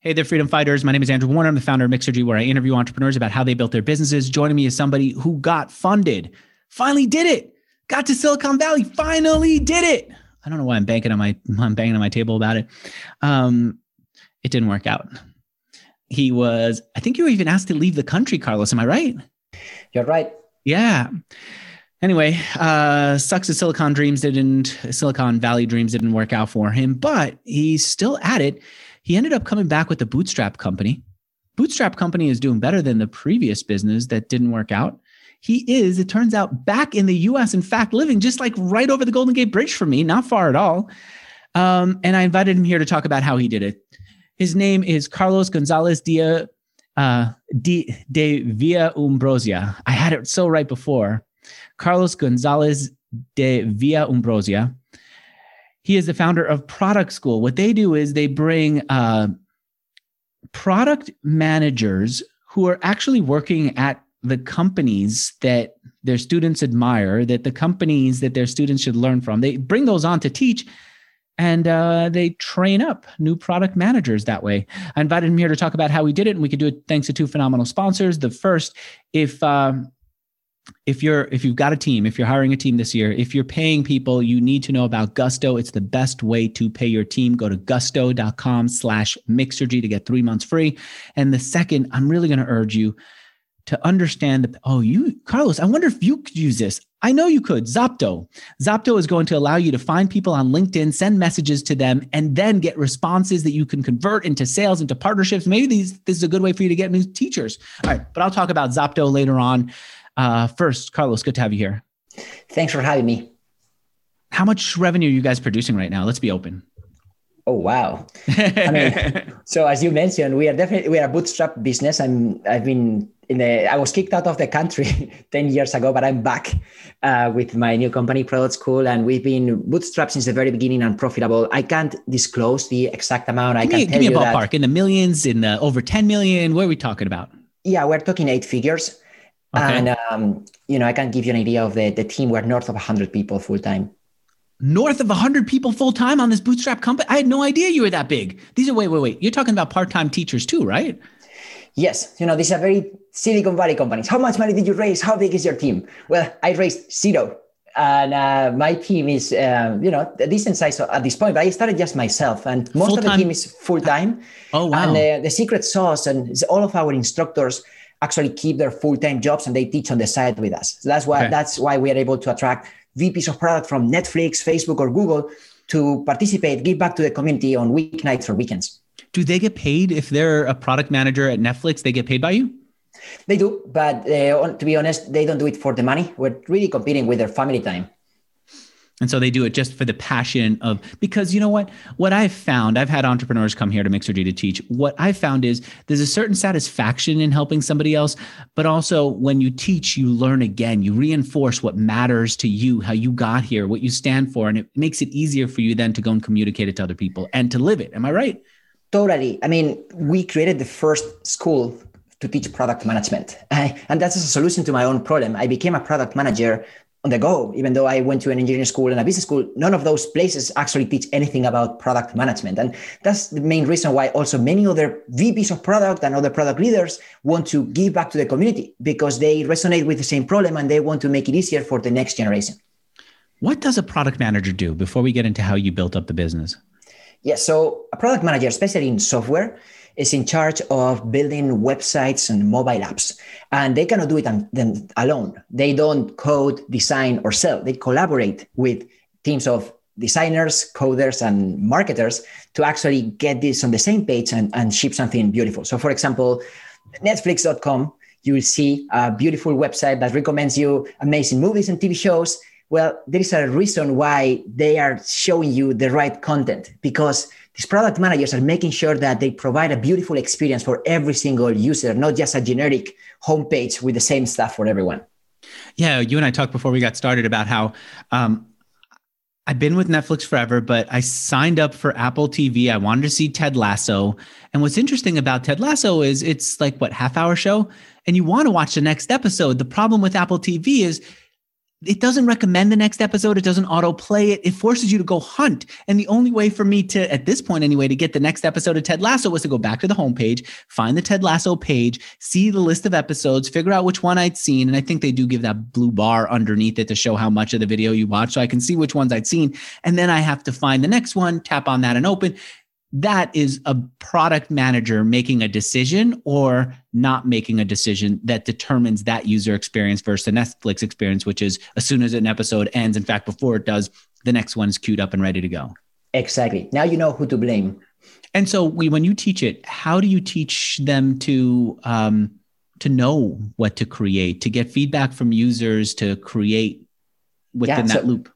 Hey there, freedom fighters. My name is Andrew Warner. I'm the founder of Mixergy, where I interview entrepreneurs about how they built their businesses. Joining me is somebody who got funded, finally did it, got to Silicon Valley, finally did it. I don't know why I'm banking on my I'm banging on my table about it. Um, it didn't work out. He was, I think you were even asked to leave the country, Carlos. Am I right? You're right. Yeah. Anyway, uh, sucks that Silicon Dreams didn't, Silicon Valley Dreams didn't work out for him, but he's still at it. He ended up coming back with the Bootstrap Company. Bootstrap Company is doing better than the previous business that didn't work out. He is, it turns out, back in the US, in fact, living just like right over the Golden Gate Bridge from me, not far at all. Um, and I invited him here to talk about how he did it. His name is Carlos Gonzalez Dia, uh, de, de Villaumbrosia. I had it so right before. Carlos Gonzalez de Villaumbrosia. He is the founder of Product School. What they do is they bring uh, product managers who are actually working at the companies that their students admire, that the companies that their students should learn from. They bring those on to teach and uh, they train up new product managers that way. I invited him here to talk about how we did it, and we could do it thanks to two phenomenal sponsors. The first, if um, if you're if you've got a team if you're hiring a team this year if you're paying people you need to know about gusto. It's the best way to pay your team. Go to gusto.com slash mixergy to get three months free. And the second i'm really going to urge you to understand the oh you carlos i wonder if you could use this. I know you could. Zopto zopto is going to allow you to find people on linkedin send messages to them and then get responses that you can convert into sales into partnerships. Maybe these this is a good way for you to get new teachers. All right but i'll talk about zopto later on uh, first, Carlos, good to have you here. Thanks for having me. How much revenue are you guys producing right now? Let's be open. Oh wow! I mean, so as you mentioned, we are definitely we are a bootstrap business. I'm I've been in the I was kicked out of the country ten years ago, but I'm back uh, with my new company, Product School, and we've been bootstrapped since the very beginning and profitable. I can't disclose the exact amount. Give I me, can give me a tell you ballpark that, in the millions, in the over ten million. What are we talking about? Yeah, we're talking eight figures. Okay. And um, you know, I can give you an idea of the the team. We're north of 100 people full time. North of 100 people full time on this bootstrap company. I had no idea you were that big. These are wait, wait, wait. You're talking about part time teachers too, right? Yes, you know, these are very Silicon Valley companies. How much money did you raise? How big is your team? Well, I raised zero. And uh, my team is, uh, you know, a decent size at this point. But I started just myself, and most of the team is full time. Oh wow. And uh, the secret sauce, and all of our instructors actually keep their full time jobs and they teach on the side with us. So that's why Okay. that's why we are able to attract VPs of product from Netflix, Facebook, or Google to participate, give back to the community on weeknights or weekends. Do they get paid if they're a product manager at Netflix? They get paid by you? They do, but uh, to be honest, they don't do it for the money. We're really competing with their family time. And so they do it just for the passion of because you know what? What I've found, I've had entrepreneurs come here to Mixergy to teach. What I've found is there's a certain satisfaction in helping somebody else, but also when you teach, you learn again. You reinforce what matters to you, how you got here, what you stand for, and it makes it easier for you then to go and communicate it to other people and to live it. Am I right? Totally. I mean, we created the first school to teach product management. and that's a solution to my own problem. I became a product manager on the go, even though I went to an engineering school and a business school. None of those places actually teach anything about product management. And that's the main reason why also many other VPs of product and other product leaders want to give back to the community because they resonate with the same problem and they want to make it easier for the next generation. What does a product manager do before we get into how you built up the business? Yeah, so a product manager, especially in software, is in charge of building websites and mobile apps. And they cannot do it on, them alone. They don't code, design, or sell. They collaborate with teams of designers, coders, and marketers to actually get this on the same page and, and ship something beautiful. So, for example, Netflix.com, you will see a beautiful website that recommends you amazing movies and TV shows. Well, there is a reason why they are showing you the right content because these product managers are making sure that they provide a beautiful experience for every single user, not just a generic homepage with the same stuff for everyone. Yeah, you and I talked before we got started about how um, I've been with Netflix forever, but I signed up for Apple TV. I wanted to see Ted Lasso. And what's interesting about Ted Lasso is it's like what half hour show and you want to watch the next episode. The problem with Apple TV is it doesn't recommend the next episode. It doesn't autoplay it. It forces you to go hunt. And the only way for me to, at this point anyway, to get the next episode of Ted Lasso was to go back to the homepage, find the Ted Lasso page, see the list of episodes, figure out which one I'd seen. And I think they do give that blue bar underneath it to show how much of the video you watched. So I can see which ones I'd seen. And then I have to find the next one, tap on that and open that is a product manager making a decision or not making a decision that determines that user experience versus the Netflix experience, which is as soon as an episode ends, in fact, before it does, the next one is queued up and ready to go. Exactly. Now you know who to blame. And so, we, when you teach it, how do you teach them to um, to know what to create, to get feedback from users, to create within yeah, so, that loop?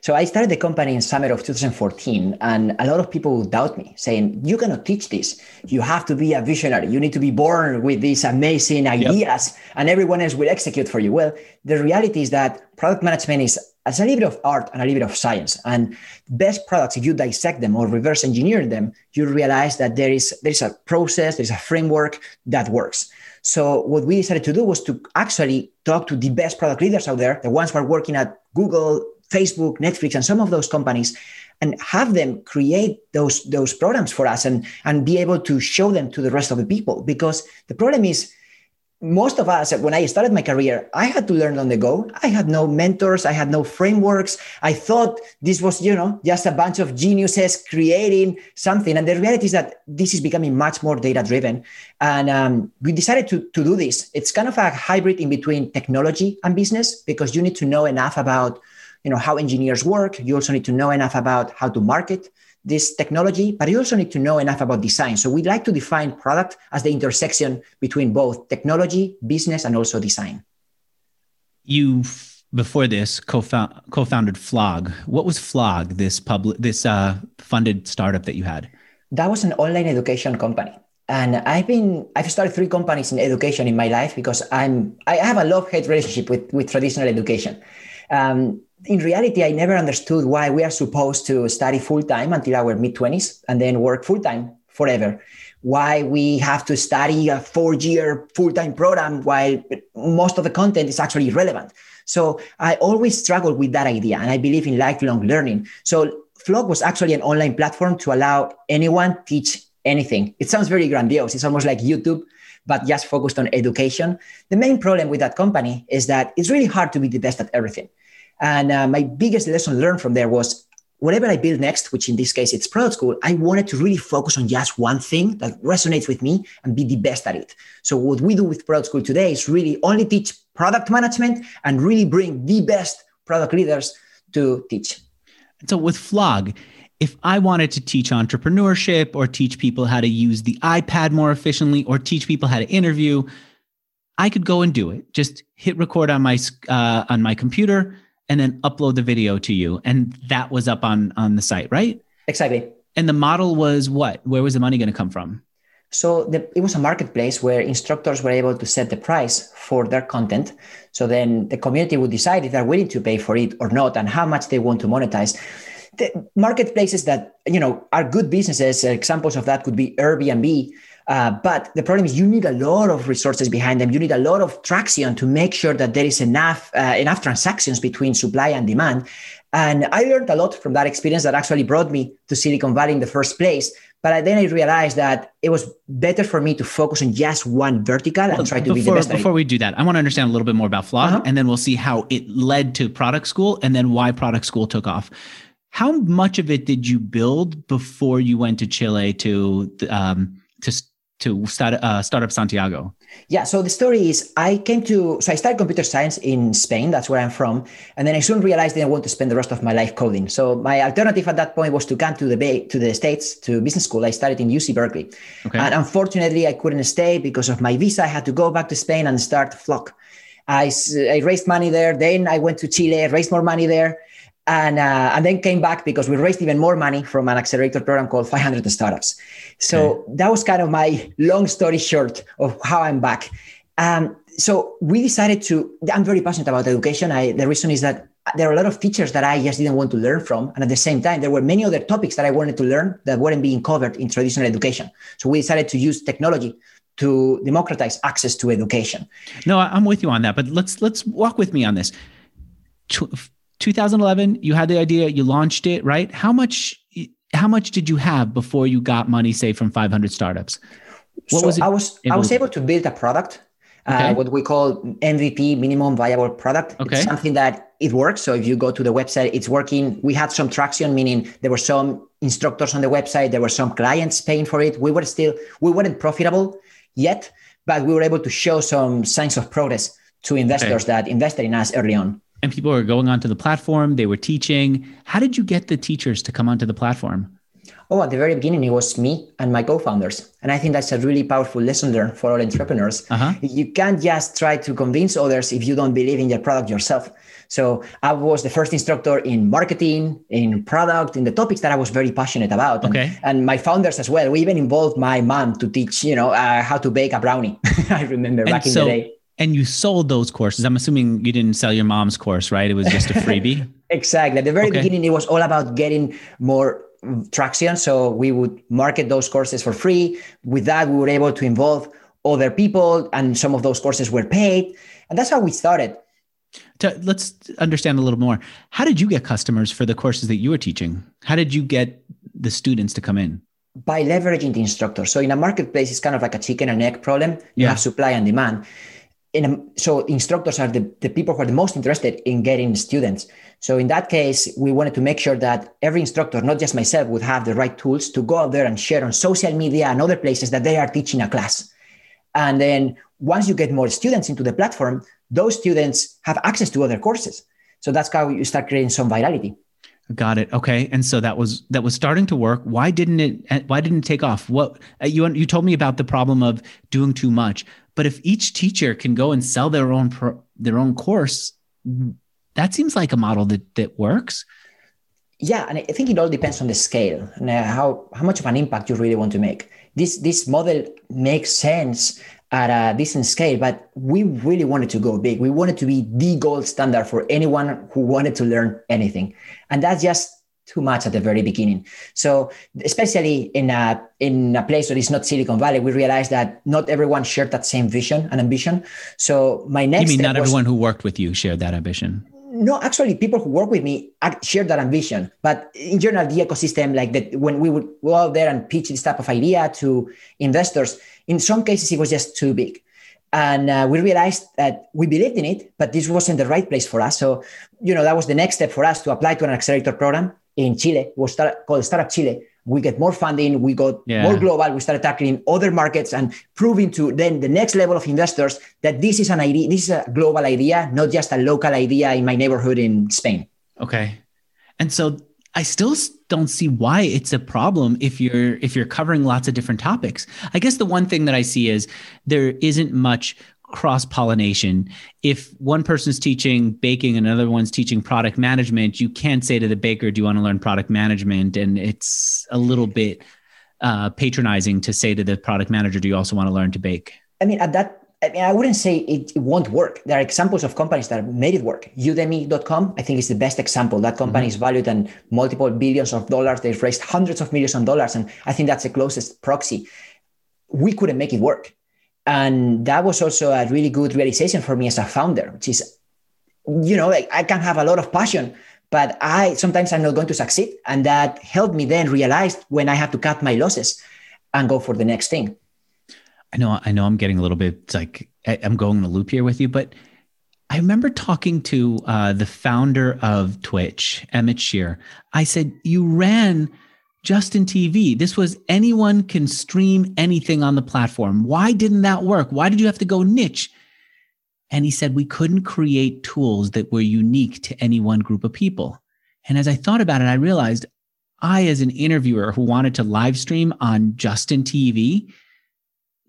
So I started the company in summer of 2014, and a lot of people would doubt me, saying, "You cannot teach this. You have to be a visionary. You need to be born with these amazing ideas, yep. and everyone else will execute for you." Well, the reality is that product management is as a little bit of art and a little bit of science. And best products, if you dissect them or reverse engineer them, you realize that there is there is a process, there is a framework that works. So what we decided to do was to actually talk to the best product leaders out there, the ones who are working at Google, Facebook, Netflix, and some of those companies, and have them create those those programs for us and and be able to show them to the rest of the people. Because the problem is most of us, when I started my career, I had to learn on the go. I had no mentors. I had no frameworks. I thought this was, you know, just a bunch of geniuses creating something. And the reality is that this is becoming much more data driven. And um, we decided to, to do this. It's kind of a hybrid in between technology and business because you need to know enough about you know how engineers work. You also need to know enough about how to market this technology but you also need to know enough about design. So we like to define product as the intersection between both technology business and also design. You before this co-found, co-founded floqq. What was floqq this public this uh, funded startup that you had? That was an online education company. And I've been I've started three companies in education in my life because I'm I have a love hate relationship with with traditional education. Um, in reality, I never understood why we are supposed to study full time until our mid 20s and then work full time forever. Why we have to study a four year full time program while most of the content is actually irrelevant. So I always struggled with that idea and I believe in lifelong learning. So Floqq was actually an online platform to allow anyone teach anything. It sounds very grandiose. It's almost like YouTube, but just focused on education. The main problem with that company is that it's really hard to be the best at everything. And uh, my biggest lesson learned from there was whatever I build next, which in this case it's product school, I wanted to really focus on just one thing that resonates with me and be the best at it. So what we do with product school today is really only teach product management and really bring the best product leaders to teach. So with Floqq, if I wanted to teach entrepreneurship or teach people how to use the iPad more efficiently or teach people how to interview, I could go and do it. Just hit record on my uh, on my computer and then upload the video to you. And that was up on on the site right? Exactly. And the model was what? Where was the money going to come from? So the, it was a marketplace where instructors were able to set the price for their content. So then the community would decide if they're willing to pay for it or not and how much they want to monetize. The marketplaces that you know are good businesses examples of that could be airbnb uh, but the problem is you need a lot of resources behind them. You need a lot of traction to make sure that there is enough uh, enough transactions between supply and demand. And I learned a lot from that experience that actually brought me to Silicon Valley in the first place. But then I realized that it was better for me to focus on just one vertical well, and try to before, be the best. Before we do that, I want to understand a little bit more about Floqq, uh-huh. and then we'll see how it led to product school and then why product school took off. How much of it did you build before you went to Chile to um, to to start uh, startup Santiago? Yeah, so the story is I came to so I started computer science in Spain. That's where I'm from, and then I soon realized that I want to spend the rest of my life coding. So my alternative at that point was to come to the Bay to the states to business school. I started in UC Berkeley, okay. and unfortunately I couldn't stay because of my visa. I had to go back to Spain and start Floqq. I, I raised money there. Then I went to Chile, raised more money there and uh, and then came back because we raised even more money from an accelerator program called 500 startups. So okay. that was kind of my long story short of how I'm back. Um, so we decided to. I'm very passionate about education. I, the reason is that there are a lot of teachers that I just didn't want to learn from, and at the same time, there were many other topics that I wanted to learn that weren't being covered in traditional education. So we decided to use technology to democratize access to education. No, I'm with you on that, but let's let's walk with me on this 2011, you had the idea, you launched it, right? How much how much did you have before you got money, say, from 500 startups? What so was I was I was able to build a product, uh, okay. uh, what we call MVP, minimum viable product. Okay. It's something that it works. So if you go to the website, it's working. We had some traction, meaning there were some instructors on the website, there were some clients paying for it. We were still we weren't profitable yet, but we were able to show some signs of progress to investors okay. that invested in us early on and people were going onto the platform they were teaching. How did you get the teachers to come onto the platform? Oh at the very beginning it was me and my co-founders. And i think that's a really powerful lesson learned for all entrepreneurs. Uh-huh. you can't just try to convince others if you don't believe in your product yourself. So i was the first instructor in marketing in product in the topics that i was very passionate about. And, okay. and my founders as well. We even involved my mom to teach you know uh, how to bake a brownie. I remember and back so- in the day and you sold those courses. I'm assuming you didn't sell your mom's course, right? It was just a freebie. exactly. At the very okay. beginning, it was all about getting more traction. So we would market those courses for free. With that, we were able to involve other people, and some of those courses were paid. And that's how we started. To, let's understand a little more. How did you get customers for the courses that you were teaching? How did you get the students to come in? By leveraging the instructor. So in a marketplace, it's kind of like a chicken and egg problem. You yeah. have supply and demand in a, so instructors are the, the people who are the most interested in getting students. So in that case, we wanted to make sure that every instructor, not just myself, would have the right tools to go out there and share on social media and other places that they are teaching a class. And then once you get more students into the platform, those students have access to other courses. So that's how you start creating some virality. Got it. Okay. And so that was that was starting to work. Why didn't it why didn't it take off? What you you told me about the problem of doing too much. But if each teacher can go and sell their own pro, their own course, that seems like a model that that works. Yeah, and I think it all depends on the scale and uh, how how much of an impact you really want to make. This this model makes sense at a decent scale, but we really wanted to go big. We wanted to be the gold standard for anyone who wanted to learn anything, and that's just too much at the very beginning. So especially in a in a place that is not Silicon Valley, we realized that not everyone shared that same vision and ambition. So my next You mean not was, everyone who worked with you shared that ambition? No, actually, people who work with me shared that ambition. But in general, the ecosystem, like that, when we would go out there and pitch this type of idea to investors, in some cases it was just too big and uh, we realized that we believed in it but this wasn't the right place for us so you know that was the next step for us to apply to an accelerator program in Chile was start, called Startup Chile. We get more funding, we got yeah. more global, we started tackling other markets and proving to then the next level of investors that this is an idea, this is a global idea, not just a local idea in my neighborhood in Spain. Okay. And so I still don't see why it's a problem if you're if you're covering lots of different topics. I guess the one thing that I see is there isn't much cross pollination. If one person's teaching baking and another one's teaching product management, you can't say to the baker, "Do you want to learn product management?" And it's a little bit uh, patronizing to say to the product manager, "Do you also want to learn to bake?" I mean, at that. I mean, I wouldn't say it, it won't work. There are examples of companies that made it work. Udemy.com, I think, is the best example. That company mm-hmm. is valued in multiple billions of dollars. They've raised hundreds of millions of dollars. And I think that's the closest proxy. We couldn't make it work and that was also a really good realization for me as a founder which is you know like i can have a lot of passion but i sometimes i'm not going to succeed and that helped me then realize when i have to cut my losses and go for the next thing i know i know i'm getting a little bit like i'm going in a loop here with you but I remember talking to uh, the founder of Twitch, Emmett Shear. I said, You ran Justin TV. This was anyone can stream anything on the platform. Why didn't that work? Why did you have to go niche? And he said, we couldn't create tools that were unique to any one group of people. And as I thought about it, I realized I, as an interviewer who wanted to live stream on Justin TV,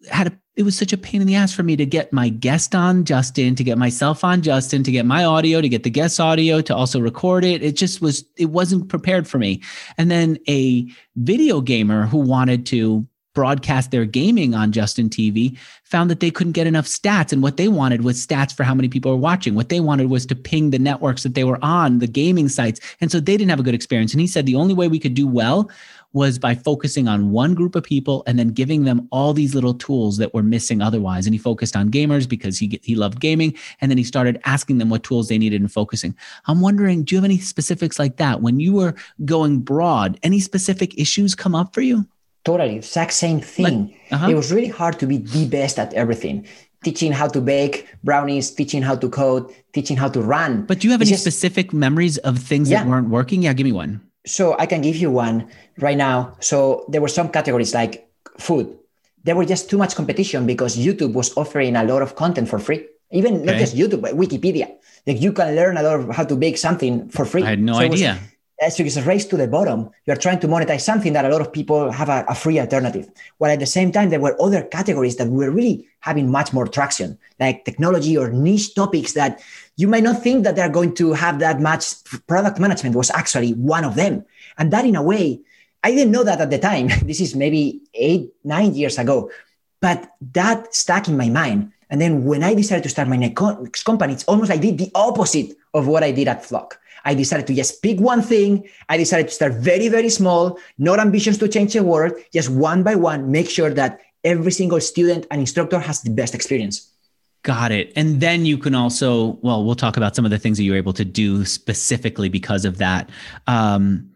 had a it was such a pain in the ass for me to get my guest on Justin, to get myself on Justin, to get my audio, to get the guest audio, to also record it. It just was, it wasn't prepared for me. And then a video gamer who wanted to broadcast their gaming on Justin TV found that they couldn't get enough stats. And what they wanted was stats for how many people were watching. What they wanted was to ping the networks that they were on, the gaming sites. And so they didn't have a good experience. And he said the only way we could do well was by focusing on one group of people and then giving them all these little tools that were missing otherwise. And he focused on gamers because he he loved gaming, and then he started asking them what tools they needed and focusing. I'm wondering, do you have any specifics like that when you were going broad? Any specific issues come up for you? Totally, exact same thing. Like, uh-huh. It was really hard to be the best at everything teaching how to bake brownies, teaching how to code, teaching how to run. But do you have it's any just, specific memories of things yeah. that weren't working? Yeah, give me one. So I can give you one right now. So there were some categories like food. There were just too much competition because YouTube was offering a lot of content for free. Even okay. not just YouTube, but Wikipedia. Like you can learn a lot of how to bake something for free. I had no so idea so it's a race to the bottom. You're trying to monetize something that a lot of people have a, a, free alternative. While at the same time, there were other categories that were really having much more traction, like technology or niche topics that you might not think that they're going to have that much. Product management was actually one of them. And that, in a way, I didn't know that at the time. this is maybe eight, nine years ago, but that stuck in my mind. And then when I decided to start my next company, it's almost like I did the opposite of what I did at Floqq. I decided to just pick one thing. I decided to start very, very small, not ambitions to change the world, just one by one, make sure that every single student and instructor has the best experience. Got it. And then you can also, well, we'll talk about some of the things that you're able to do specifically because of that. Um,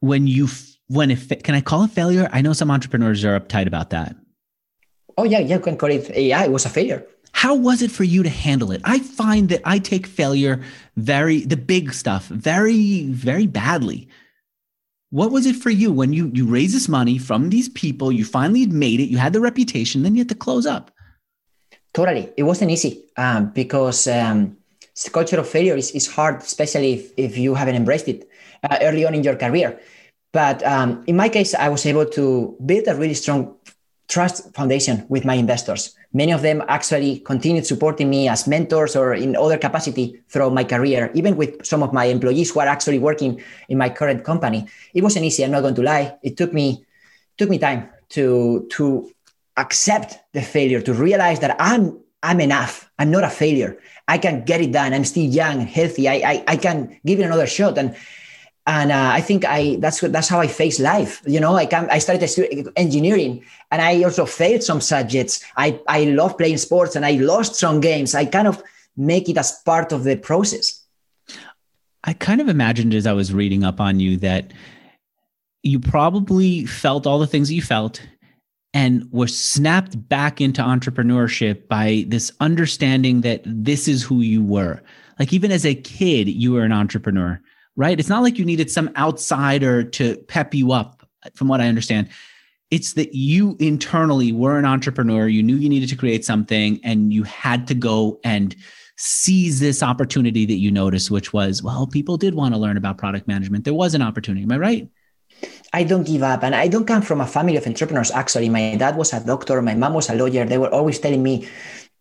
when you, when if, can I call it failure? I know some entrepreneurs are uptight about that. Oh yeah, yeah, you can call it. Yeah, it was a failure. How was it for you to handle it? I find that I take failure very, the big stuff, very, very badly. What was it for you when you you raised this money from these people? You finally made it. You had the reputation. Then you had to close up. Totally, it wasn't easy um, because um, the culture of failure is, is hard, especially if, if you haven't embraced it uh, early on in your career. But um, in my case, I was able to build a really strong trust foundation with my investors. Many of them actually continued supporting me as mentors or in other capacity throughout my career, even with some of my employees who are actually working in my current company. It wasn't easy, I'm not going to lie. It took me took me time to to accept the failure, to realize that I'm I'm enough. I'm not a failure. I can get it done. I'm still young, and healthy. I I, I can give it another shot. And and uh, I think I that's that's how I face life. You know, I can I started engineering, and I also failed some subjects. I I love playing sports, and I lost some games. I kind of make it as part of the process. I kind of imagined as I was reading up on you that you probably felt all the things that you felt and were snapped back into entrepreneurship by this understanding that this is who you were. Like even as a kid, you were an entrepreneur right? It's not like you needed some outsider to pep you up, from what I understand. It's that you internally were an entrepreneur. You knew you needed to create something and you had to go and seize this opportunity that you noticed, which was, well, people did want to learn about product management. There was an opportunity. Am I right? I don't give up. And I don't come from a family of entrepreneurs. Actually, my dad was a doctor, my mom was a lawyer. They were always telling me,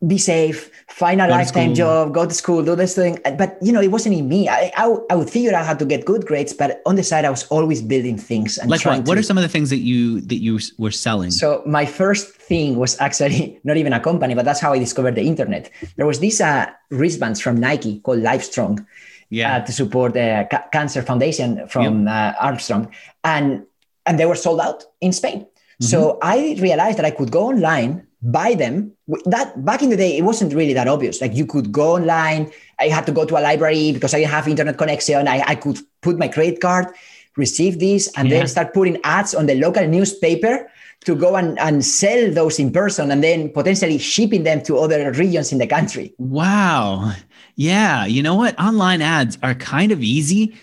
be safe, find a go lifetime job, go to school, do this thing. But you know, it wasn't in me. I, I, I would figure out how to get good grades, but on the side, I was always building things and like what? To, what are some of the things that you that you were selling? So my first thing was actually not even a company, but that's how I discovered the internet. There was this uh, wristbands from Nike called Livestrong, yeah, uh, to support the ca- Cancer Foundation from yep. uh, Armstrong, and and they were sold out in Spain. Mm-hmm. So I realized that I could go online buy them. That back in the day it wasn't really that obvious. Like you could go online i had to go to a library because i didn't have internet connection. I, I could put my credit card receive this and yeah. then start putting ads on the local newspaper to go and, and sell those in person and then potentially shipping them to other regions in the country. Wow. Yeah. You know what? Online ads are kind of easy.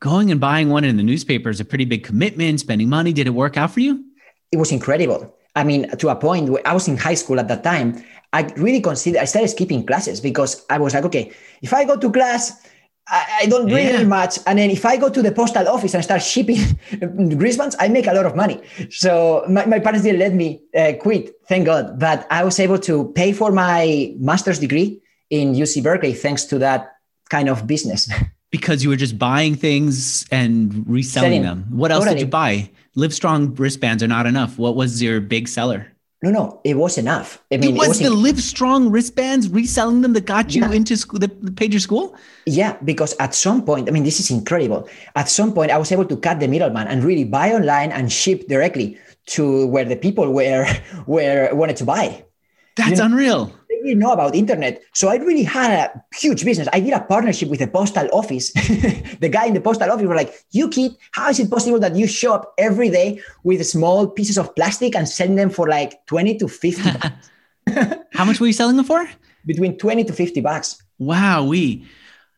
Going and buying one in the newspaper is a pretty big commitment. Spending money. Did it work out for you? It was incredible I mean, to a point where I was in high school at that time, I really considered, I started skipping classes because I was like, okay, if I go to class, I, I don't really yeah. much. And then if I go to the postal office and start shipping wristbands, I make a lot of money. So my, my parents didn't let me uh, quit, thank God. But I was able to pay for my master's degree in UC Berkeley thanks to that kind of business. because you were just buying things and reselling Selling. them. What else totally. did you buy? Livestrong wristbands are not enough. What was your big seller? No, no, it was enough. I mean, it was, it was the Livestrong wristbands reselling them that got you Yeah. into school, that paid your school. Yeah, because at some point, I mean, this is incredible. At some point, I was able to cut the middleman and really buy online and ship directly to where the people were were wanted to buy. That's Yeah. unreal. Didn't know about internet, so I really had a huge business. I did a partnership with the postal office. the guy in the postal office was like, "You kid, how is it possible that you show up every day with small pieces of plastic and send them for like twenty to fifty, bucks? How much were you selling them for? between twenty to fifty bucks? Wow, we.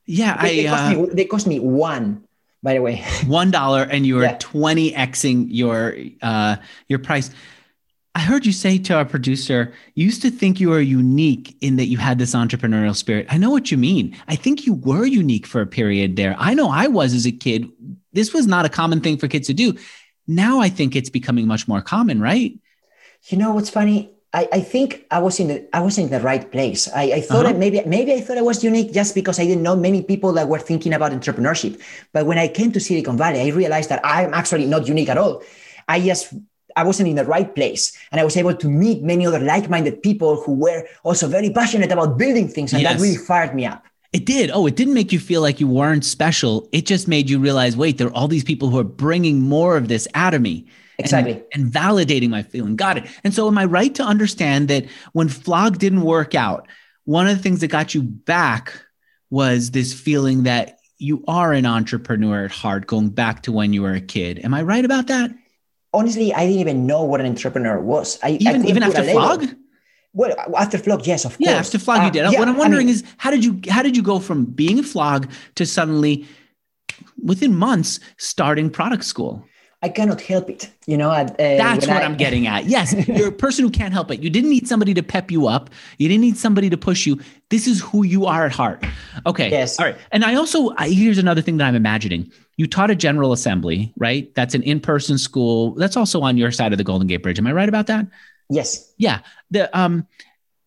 Yeah, They, I cost uh, me, they cost me one, by the way. one dollar, and you were Yeah. twenty xing your uh your price. I heard you say to our producer, you used to think you were unique in that you had this entrepreneurial spirit. I know what you mean. I think you were unique for a period there. I know I was as a kid. This was not a common thing for kids to do. Now I think it's becoming much more common, right? You know what's funny? I, I think I was in the I was in the right place. I, I thought Uh-huh. that maybe maybe I thought I was unique just because I didn't know many people that were thinking about entrepreneurship. But when I came to Silicon Valley, I realized that I'm actually not unique at all. I just I wasn't in the right place, and I was able to meet many other like-minded people who were also very passionate about building things, and Yes. that really fired me up. It did. Oh, it didn't make you feel like you weren't special. It just made you realize, wait, there are all these people who are bringing more of this out of me. and- Exactly. And, validating my feeling. Got it. And so, am I right to understand that when Floqq didn't work out, one of the things that got you back was this feeling that you are an entrepreneur at heart, going back to when you were a kid. Am I right about that? Honestly, I didn't even know what an entrepreneur was. I, I Even couldn't even after. Floqq? Well, after Floqq, yes, of course. Yeah, after Floqq, you Uh, did. yeah, what I'm I wondering mean- is how did you how did you go from being a Floqq to suddenly, within months, starting product school? I cannot help it. You know, uh, That's what I- I, am getting at. Yes, you're a person who can't help it. You didn't need somebody to pep you up. You didn't need somebody to push you. This is who you are at heart. Okay. Yes. All right. And I also I, here's another thing that I'm imagining. You taught a General Assembly, right? That's an in-person school. That's also on your side of the Golden Gate Bridge. Am I right about that? Yes, Yeah. The um,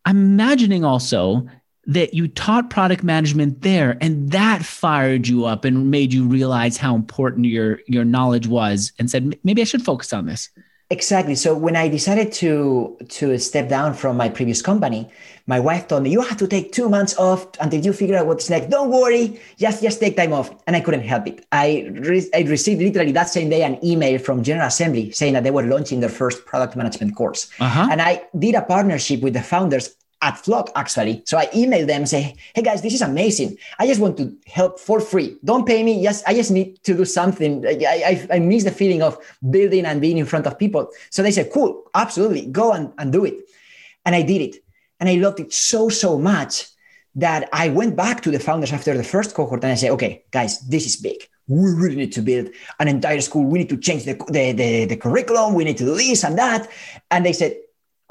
I'm imagining also that you taught product management there, and that fired you up and made you realize how important your your knowledge was, and said maybe I should focus on this. exactly. So when I decided to to step down from my previous company, my wife told me you have to take two months off until you figure out what's next. Don't worry, just just take time off. And I couldn't help it. I re- I received literally that same day an email from General Assembly saying that they were launching their first product management course. Uh-huh. And I did a partnership with the founders at Floqq, actually. So I emailed them, say, hey guys, this is amazing. I just want to help for free. Don't pay me. Yes, I just need to do something. I, I, I miss the feeling of building and being in front of people. So they said, cool, absolutely, go and, and do it. And I did it. And I loved it so, so much that I went back to the founders after the first cohort and I said, okay, guys, this is big. We really need to build an entire school. We need to change the, the, the, the curriculum. We need to do this and that. And they said,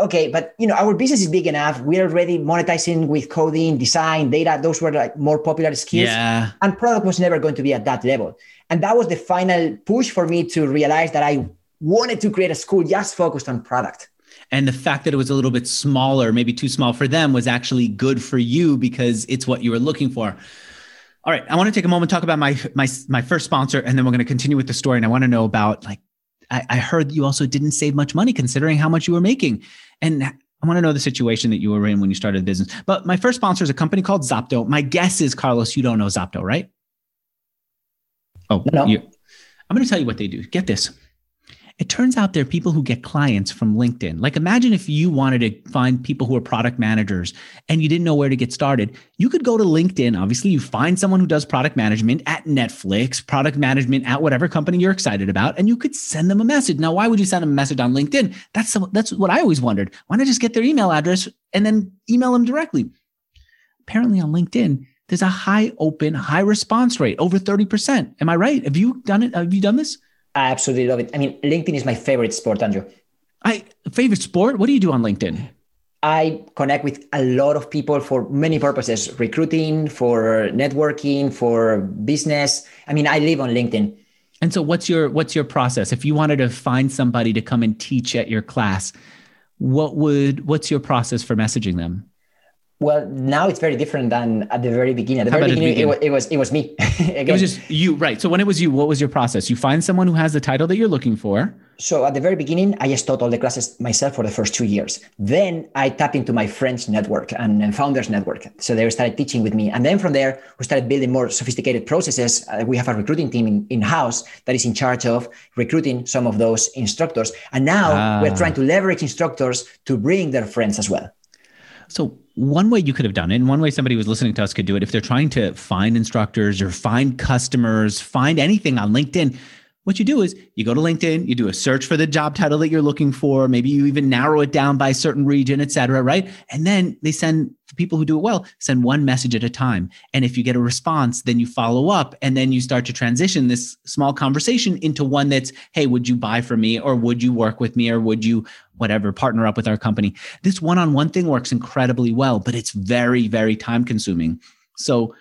okay, but you know, our business is big enough. We're already monetizing with coding, design, data. Those were like more popular skills. Yeah. And product was never going to be at that level. And that was the final push for me to realize that I wanted to create a school just focused on product. And the fact that it was a little bit smaller, maybe too small for them, was actually good for you because it's what you were looking for. All right, I want to take a moment to talk about my my my first sponsor, and then we're going to continue with the story. And I want to know about like I, I heard you also didn't save much money considering how much you were making, and I want to know the situation that you were in when you started the business. But my first sponsor is a company called Zopto. My guess is Carlos, you don't know Zopto, right? Oh, No. I'm going to tell you what they do. Get this. It turns out there are people who get clients from LinkedIn. Like imagine if you wanted to find people who are product managers and you didn't know where to get started. You could go to LinkedIn. Obviously, you find someone who does product management at Netflix, product management at whatever company you're excited about, and you could send them a message. Now, why would you send them a message on LinkedIn? That's that's what I always wondered. Why not just get their email address and then email them directly? Apparently, on LinkedIn, there's a high open, high response rate, over 30%. Am I right? Have you done it? Have you done this? I absolutely love it. I mean, LinkedIn is my favorite sport, Andrew. I favorite sport. What do you do on LinkedIn? I connect with a lot of people for many purposes recruiting, for networking, for business. I mean, I live on LinkedIn. And so, what's your what's your process? If you wanted to find somebody to come and teach at your class, what would what's your process for messaging them? Well, now it's very different than at the very beginning. At the How very at the beginning, it, was, it was it was me. It was just you, right? So when it was you, what was your process? You find someone who has the title that you're looking for. So at the very beginning, I just taught all the classes myself for the first two years. Then I tapped into my friends network and, and founders network. So they started teaching with me. And then from there, we started building more sophisticated processes. Uh, we have a recruiting team in, in-house that is in charge of recruiting some of those instructors. And now ah. we're trying to leverage instructors to bring their friends as well. So one way you could have done it, and one way somebody who's listening to us could do it, if they're trying to find instructors or find customers, find anything on LinkedIn, what you do is you go to LinkedIn, you do a search for the job title that you're looking for. Maybe you even narrow it down by a certain region, et cetera, right? And then they send people who do it well, send one message at a time. And if you get a response, then you follow up and then you start to transition this small conversation into one that's, hey, would you buy from me? Or would you work with me? Or would you, whatever, partner up with our company? This one on one thing works incredibly well, but it's very, very time consuming. So,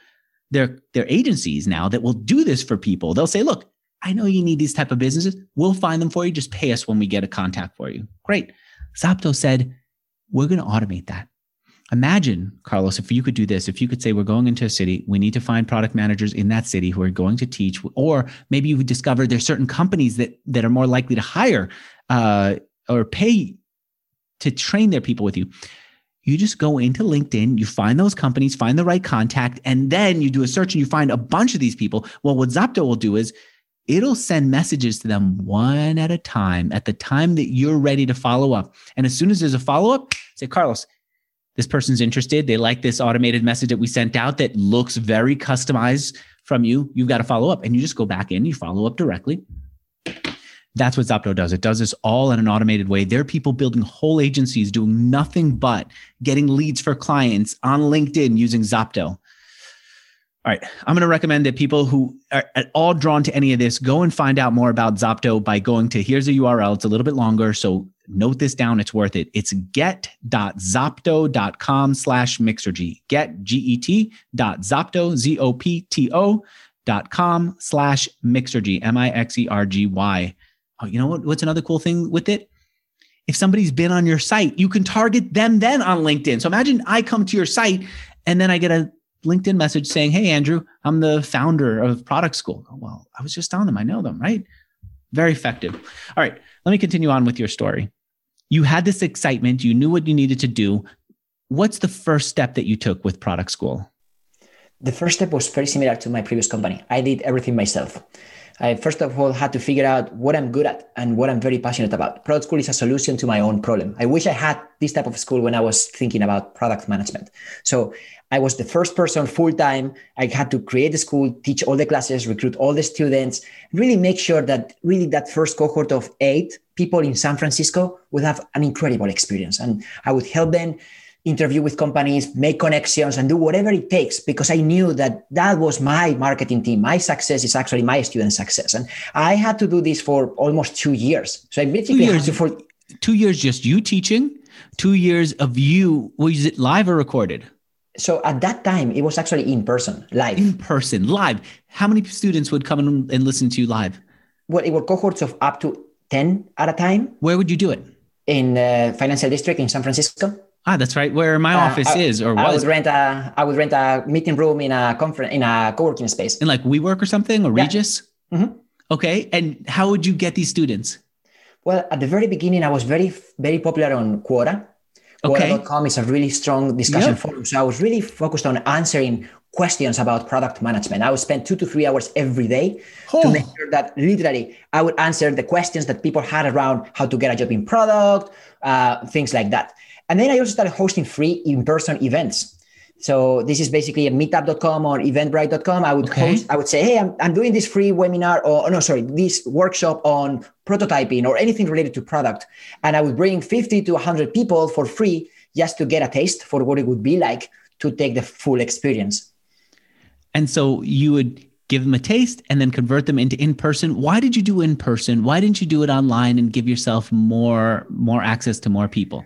there, there are agencies now that will do this for people. They'll say, look, I know you need these type of businesses. We'll find them for you. Just pay us when we get a contact for you. Great. Zopto said, we're going to automate that. Imagine, Carlos, if you could do this, if you could say, we're going into a city, we need to find product managers in that city who are going to teach, or maybe you would discover there's certain companies that, that are more likely to hire uh, or pay to train their people with you. You just go into LinkedIn, you find those companies, find the right contact, and then you do a search and you find a bunch of these people. Well, what Zopto will do is it'll send messages to them one at a time at the time that you're ready to follow up. And as soon as there's a follow up, say, Carlos, this person's interested. They like this automated message that we sent out that looks very customized from you. You've got to follow up. And you just go back in, you follow up directly. That's what Zopto does. It does this all in an automated way. There are people building whole agencies doing nothing but getting leads for clients on LinkedIn using Zopto. All right. I'm going to recommend that people who are at all drawn to any of this go and find out more about Zopto by going to here's a URL. It's a little bit longer. So note this down. It's worth it. It's get.zopto.com slash mixergy. Get G-E-T dot Zopto, Z-O-P-T-O dot com slash mixergy, M-I-X-E-R-G-Y. Oh, you know what? What's another cool thing with it? If somebody's been on your site, you can target them then on LinkedIn. So imagine I come to your site and then I get a LinkedIn message saying, Hey, Andrew, I'm the founder of Product School. Oh, well, I was just on them. I know them, right? Very effective. All right, let me continue on with your story. You had this excitement, you knew what you needed to do. What's the first step that you took with Product School? The first step was very similar to my previous company. I did everything myself. I first of all had to figure out what I'm good at and what I'm very passionate about. Product school is a solution to my own problem. I wish I had this type of school when I was thinking about product management. So I was the first person full time. I had to create the school, teach all the classes, recruit all the students, really make sure that really that first cohort of eight people in San Francisco would have an incredible experience. And I would help them interview with companies, make connections, and do whatever it takes because I knew that that was my marketing team. My success is actually my student success. And I had to do this for almost two years. So I basically two years, had to for two years just you teaching, two years of you. Was it live or recorded? So at that time, it was actually in person, live. In person, live. How many students would come and listen to you live? Well, it were cohorts of up to 10 at a time. Where would you do it? In uh, Financial District in San Francisco. Ah, that's right. Where my uh, office I, is, or was. I would rent a I would rent a meeting room in a conference in a co-working space. In like WeWork or something, or yeah. Regus. Mm-hmm. Okay, and how would you get these students? Well, at the very beginning, I was very very popular on Quora. Okay. Quora.com is a really strong discussion yep. forum. So I was really focused on answering questions about product management. I would spend two to three hours every day oh. to make sure that literally I would answer the questions that people had around how to get a job in product, uh, things like that. And then I also started hosting free in-person events. So this is basically a meetup.com or eventbrite.com. I would okay. host, I would say, hey, I'm, I'm doing this free webinar or oh, no, sorry, this workshop on prototyping or anything related to product. And I would bring 50 to 100 people for free just to get a taste for what it would be like to take the full experience. And so you would give them a taste and then convert them into in person. Why did you do in person? Why didn't you do it online and give yourself more more access to more people?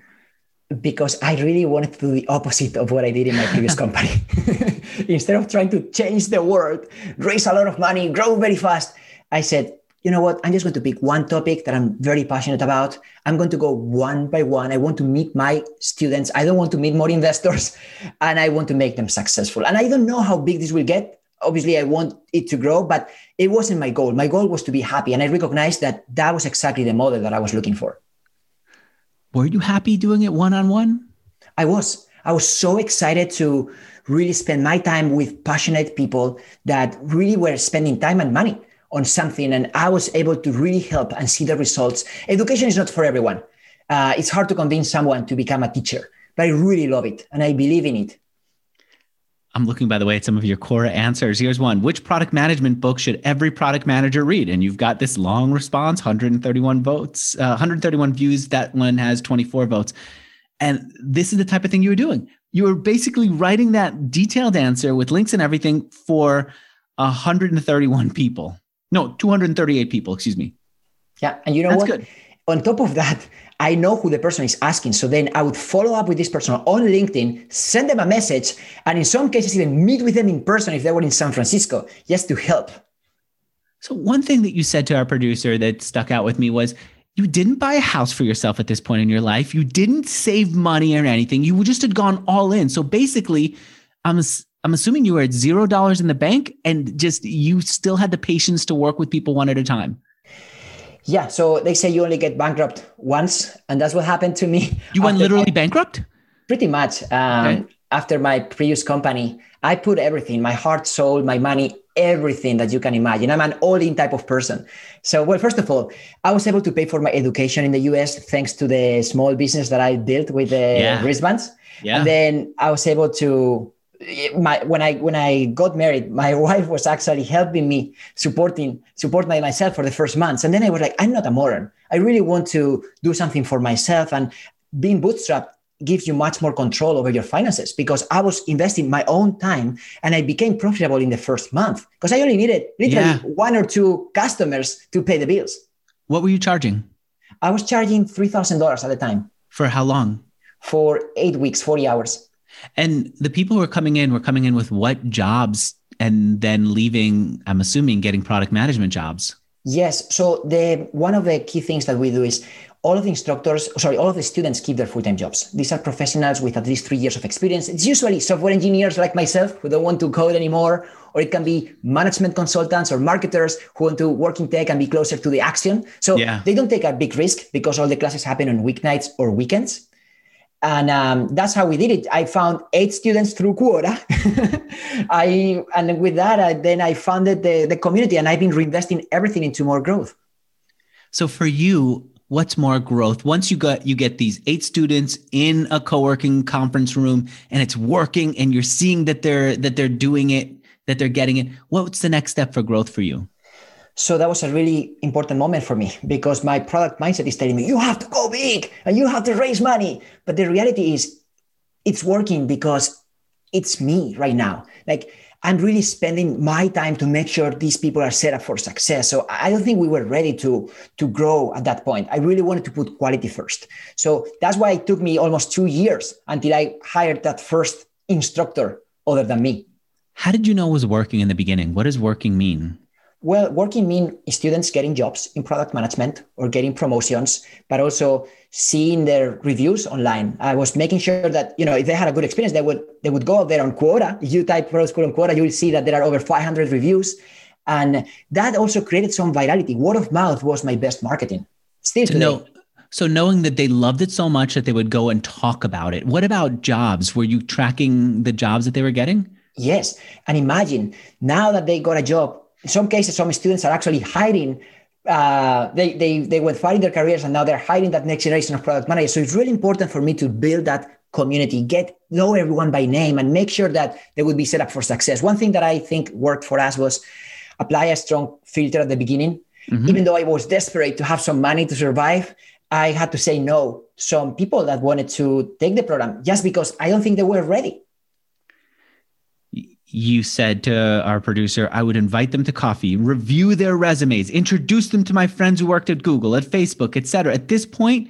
Because I really wanted to do the opposite of what I did in my previous company. Instead of trying to change the world, raise a lot of money, grow very fast, I said, you know what? I'm just going to pick one topic that I'm very passionate about. I'm going to go one by one. I want to meet my students. I don't want to meet more investors and I want to make them successful. And I don't know how big this will get. obviously I want it to grow, but it wasn't my goal. My goal was to be happy. And I recognized that that was exactly the model that I was looking for. Were you happy doing it one on one? I was. I was so excited to really spend my time with passionate people that really were spending time and money on something. And I was able to really help and see the results. Education is not for everyone. Uh, it's hard to convince someone to become a teacher, but I really love it and I believe in it. I'm looking, by the way, at some of your Quora answers. Here's one Which product management book should every product manager read? And you've got this long response 131 votes, uh, 131 views. That one has 24 votes. And this is the type of thing you were doing. You were basically writing that detailed answer with links and everything for 131 people. No, 238 people, excuse me. Yeah. And you know That's what? good. On top of that, I know who the person is asking. So then I would follow up with this person on LinkedIn, send them a message, and in some cases, even meet with them in person if they were in San Francisco, just to help. So, one thing that you said to our producer that stuck out with me was you didn't buy a house for yourself at this point in your life. You didn't save money or anything. You just had gone all in. So, basically, I'm, I'm assuming you were at zero dollars in the bank and just you still had the patience to work with people one at a time. Yeah. So they say you only get bankrupt once, and that's what happened to me. You went literally bankrupt? Pretty much. Um, okay. After my previous company, I put everything my heart, soul, my money, everything that you can imagine. I'm an all in type of person. So, well, first of all, I was able to pay for my education in the US thanks to the small business that I built with the yeah. wristbands. Yeah. And then I was able to my when I when I got married, my wife was actually helping me supporting support my, myself for the first months, and then I was like, I'm not a modern. I really want to do something for myself, and being bootstrapped gives you much more control over your finances because I was investing my own time and I became profitable in the first month because I only needed literally yeah. one or two customers to pay the bills. What were you charging? I was charging three thousand dollars at the time. For how long? For eight weeks, forty hours. And the people who are coming in were coming in with what jobs and then leaving, I'm assuming, getting product management jobs. Yes. So the one of the key things that we do is all of the instructors, sorry, all of the students keep their full-time jobs. These are professionals with at least three years of experience. It's usually software engineers like myself who don't want to code anymore, or it can be management consultants or marketers who want to work in tech and be closer to the action. So yeah. they don't take a big risk because all the classes happen on weeknights or weekends and um, that's how we did it. I found eight students through Quora. I and with that, I, then I founded the, the community, and I've been reinvesting everything into more growth. So for you, what's more growth? Once you got you get these eight students in a co-working conference room, and it's working, and you're seeing that they're that they're doing it, that they're getting it. What's the next step for growth for you? So that was a really important moment for me because my product mindset is telling me, you have to go big and you have to raise money. But the reality is, it's working because it's me right now. Like, I'm really spending my time to make sure these people are set up for success. So I don't think we were ready to, to grow at that point. I really wanted to put quality first. So that's why it took me almost two years until I hired that first instructor other than me. How did you know it was working in the beginning? What does working mean? Well, working mean students getting jobs in product management or getting promotions, but also seeing their reviews online. I was making sure that you know if they had a good experience, they would they would go there on Quora. If you type product school on Quora, you will see that there are over 500 reviews, and that also created some virality. Word of mouth was my best marketing. Still today. No. So knowing that they loved it so much that they would go and talk about it. What about jobs? Were you tracking the jobs that they were getting? Yes. And imagine now that they got a job, in some cases, some students are actually hiding. Uh, they, they, they were fighting their careers and now they're hiding that next generation of product managers. So it's really important for me to build that community, get know everyone by name, and make sure that they would be set up for success. One thing that I think worked for us was apply a strong filter at the beginning. Mm-hmm. Even though I was desperate to have some money to survive, I had to say no. Some people that wanted to take the program just because I don't think they were ready you said to our producer, I would invite them to coffee, review their resumes, introduce them to my friends who worked at Google, at Facebook, etc. At this point,